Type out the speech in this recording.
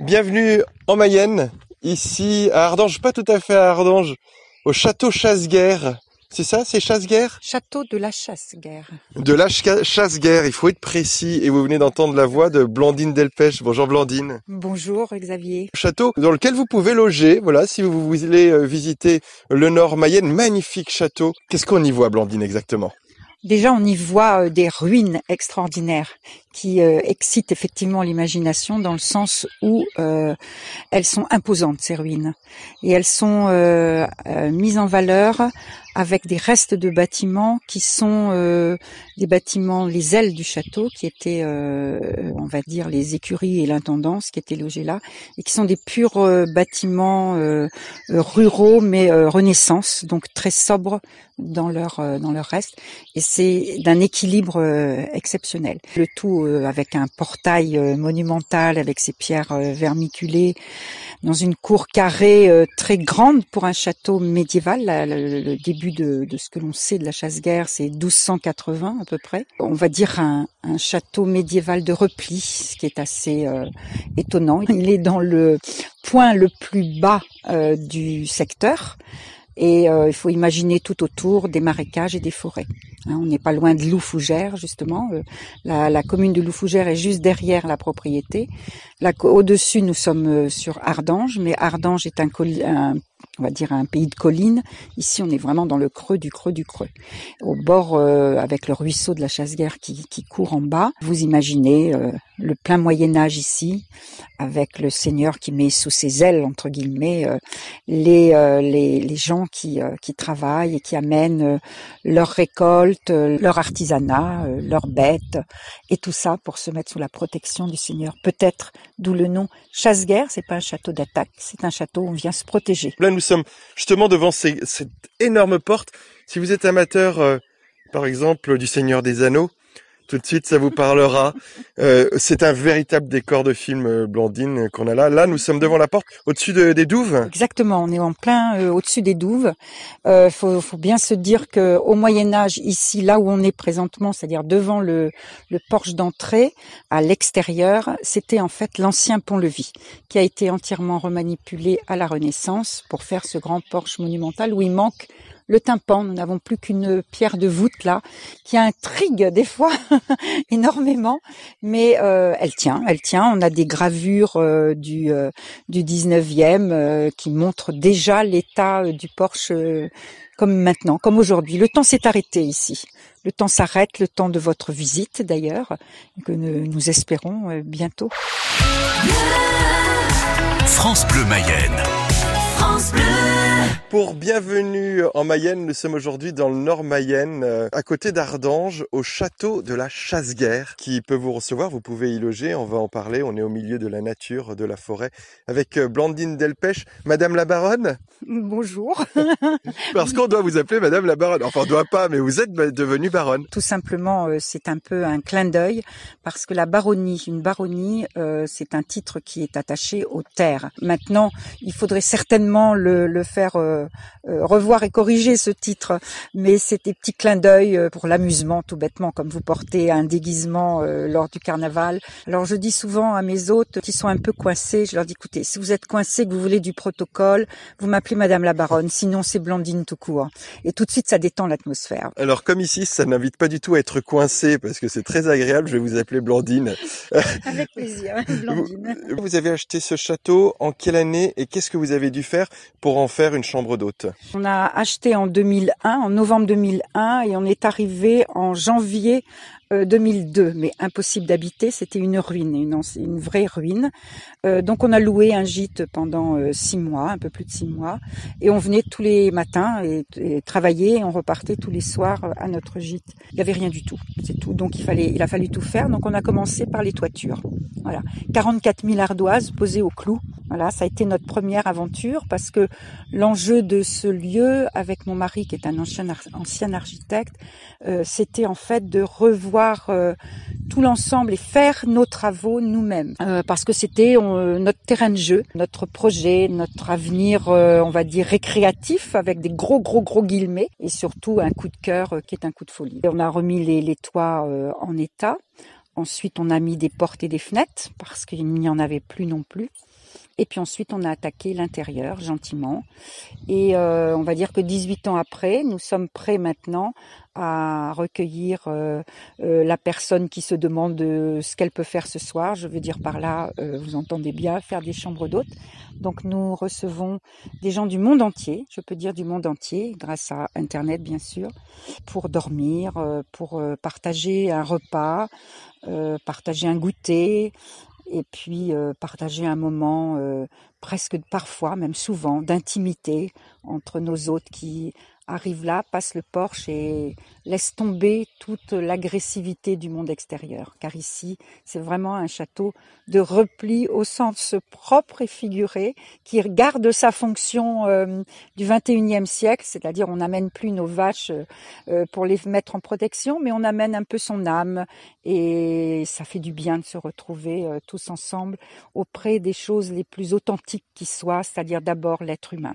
Bienvenue en Mayenne, ici à Ardange, pas tout à fait à Ardange, au château Chasseguerre. C'est ça, c'est Chasseguerre? Château de la Chasse-Guerre. De la Ch- Chasseguerre, il faut être précis. Et vous venez d'entendre la voix de Blandine Delpech. Bonjour Blandine. Bonjour Xavier. Château dans lequel vous pouvez loger, voilà, si vous voulez euh, visiter le nord Mayenne, magnifique château. Qu'est-ce qu'on y voit Blandine exactement? Déjà, on y voit euh, des ruines extraordinaires qui euh, excitent effectivement l'imagination dans le sens où euh, elles sont imposantes, ces ruines. Et elles sont mises en valeur avec des restes de bâtiments qui sont euh, des bâtiments, les ailes du château, qui étaient, euh, on va dire, les écuries et l'intendance qui étaient logés là, et qui sont des purs euh, bâtiments euh, euh, ruraux, mais euh, renaissance, donc très sobres dans leur dans leur reste. Et c'est d'un équilibre exceptionnel. Le tout avec un portail monumental, avec ses pierres vermiculées, dans une cour carrée très grande pour un château médiéval. La- le, le début de, de ce que l'on sait de la chasse-guerre, c'est 1280 à peu près. On va dire un, château médiéval de repli, ce qui est assez euh, étonnant. Il est dans le point le plus bas euh, du secteur. Et euh, il faut imaginer tout autour des marécages et des forêts. Hein, on n'est pas loin de Loufougère, justement. La, commune de Loufougère est juste derrière la propriété. Au-dessus, nous sommes sur Ardange, mais Ardange est un, un- on va dire un pays de collines. Ici, on est vraiment dans le creux du creux du creux. Au bord, euh, avec le ruisseau de la Chasse-Guerre qui, qui court en bas, vous imaginez euh, le plein Moyen Âge ici, avec le Seigneur qui met sous ses ailes, entre guillemets, euh, les, euh, les, les gens qui, euh, qui travaillent et qui amènent euh, leur récolte, euh, leur artisanat, leurs bêtes, et tout ça pour se mettre sous la protection du Seigneur. Peut-être d'où le nom chasse-guerre, c'est pas un château d'attaque, c'est un château où on vient se protéger. Sommes justement devant cette énorme porte. Si vous êtes amateur, euh, par exemple, du Seigneur des Anneaux, tout de suite, ça vous parlera. Euh, c'est un véritable décor de film, euh, Blandine, euh, qu'on a là. Là, nous sommes devant la porte, au-dessus de- des douves. Exactement, on est en plein euh, au-dessus des douves. Euh, faut, faut bien se dire que au Moyen Âge, ici, là où on est présentement, c'est-à-dire devant le, le porche d'entrée, à l'extérieur, c'était en fait l'ancien pont-levis qui a été entièrement remanipulé à la Renaissance pour faire ce grand porche monumental où il manque le tympan. Nous n'avons plus qu'une pierre de voûte là qui intrigue des fois énormément, mais euh, elle tient, elle tient. On a des gravures euh, du euh, du 19e euh, qui montrent déjà l'état euh, du porche euh, comme maintenant, comme aujourd'hui. Le temps s'est arrêté ici. Le temps s'arrête, le temps de votre visite d'ailleurs, que nous, nous espérons euh, bientôt. France Bleu Mayenne. Pour Bienvenue en Mayenne, nous sommes aujourd'hui dans le nord Mayenne, euh, à côté d'Ardange, au château de la Chasse-Guerre, qui peut vous recevoir. Vous pouvez y loger, on va en parler. On est au milieu de la nature, de la forêt, avec euh, Blandine Delpech. Madame la Baronne? Bonjour. Parce qu'on doit vous appeler Madame la Baronne. Enfin, on doit pas, mais vous êtes devenue Baronne. Tout simplement, euh, c'est un peu un clin d'œil parce que la baronnie, une baronnie, euh, c'est un titre qui est attaché aux terres. Maintenant, il faudrait certainement le, le faire revoir et corriger ce titre, mais c'est des petits clins d'œil euh, pour l'amusement, tout bêtement, comme vous portez un déguisement euh, lors du carnaval. Alors, je dis souvent à mes hôtes qui sont un peu coincés, je leur dis écoutez, si vous êtes coincés, que vous voulez du protocole, vous m'appelez Madame la Baronne, sinon c'est Blandine tout court. Et tout de suite, ça détend l'atmosphère. Alors, comme ici, ça n'invite pas du tout à être coincé, parce que c'est très agréable, je vais vous appeler Blandine. Avec plaisir, Vous, vous avez acheté ce château en quelle année et qu'est-ce que vous avez dû faire pour en faire une chambre On a acheté en 2001, en novembre 2001, et on est arrivé en janvier euh, 2002. Mais impossible d'habiter, c'était une ruine, une, vraie ruine. Euh, donc on a loué un gîte pendant euh, six mois, un peu plus de six mois, et on venait tous les matins et, et travailler, et on repartait tous les soirs à notre gîte. Il n'y avait rien du tout, c'est tout. Donc il fallait, il a fallu tout faire. Donc on a commencé par les toitures. Voilà, 44 000 ardoises posées au clou. Voilà, ça a été notre première aventure parce que l'enjeu de ce lieu, avec mon mari qui est un ancien, ancien architecte, euh, c'était en fait de revoir euh, tout l'ensemble et faire nos travaux nous-mêmes. Euh, parce que c'était euh, notre terrain de jeu, notre projet, notre avenir, on va dire, récréatif, avec des gros, gros, gros guillemets, et surtout un coup de cœur qui est un coup de folie. Et on a remis les, toits en état Ensuite, on a mis des portes et des fenêtres parce qu'il n'y en avait plus non plus. Et puis ensuite, on a attaqué l'intérieur gentiment. Et euh, on va dire que 18 ans après, nous sommes prêts maintenant à recueillir euh, euh, la personne qui se demande ce qu'elle peut faire ce soir. Je veux dire par là, vous entendez bien, faire des chambres d'hôtes. Donc nous recevons des gens du monde entier, je peux dire du monde entier, grâce à Internet bien sûr, pour dormir, pour partager un repas, partager un goûter, et puis euh, partager un moment euh, presque parfois, même souvent, d'intimité entre nos hôtes qui arrive là, passe le porche et laisse tomber toute l'agressivité du monde extérieur. Car ici, c'est vraiment un château de repli au sens propre et figuré, qui garde sa fonction euh, du 21e siècle, c'est-à-dire on n'amène plus nos vaches euh, pour les mettre en protection, mais on amène un peu son âme et ça fait du bien de se retrouver euh, tous ensemble auprès des choses les plus authentiques qui soient, c'est-à-dire d'abord l'être humain.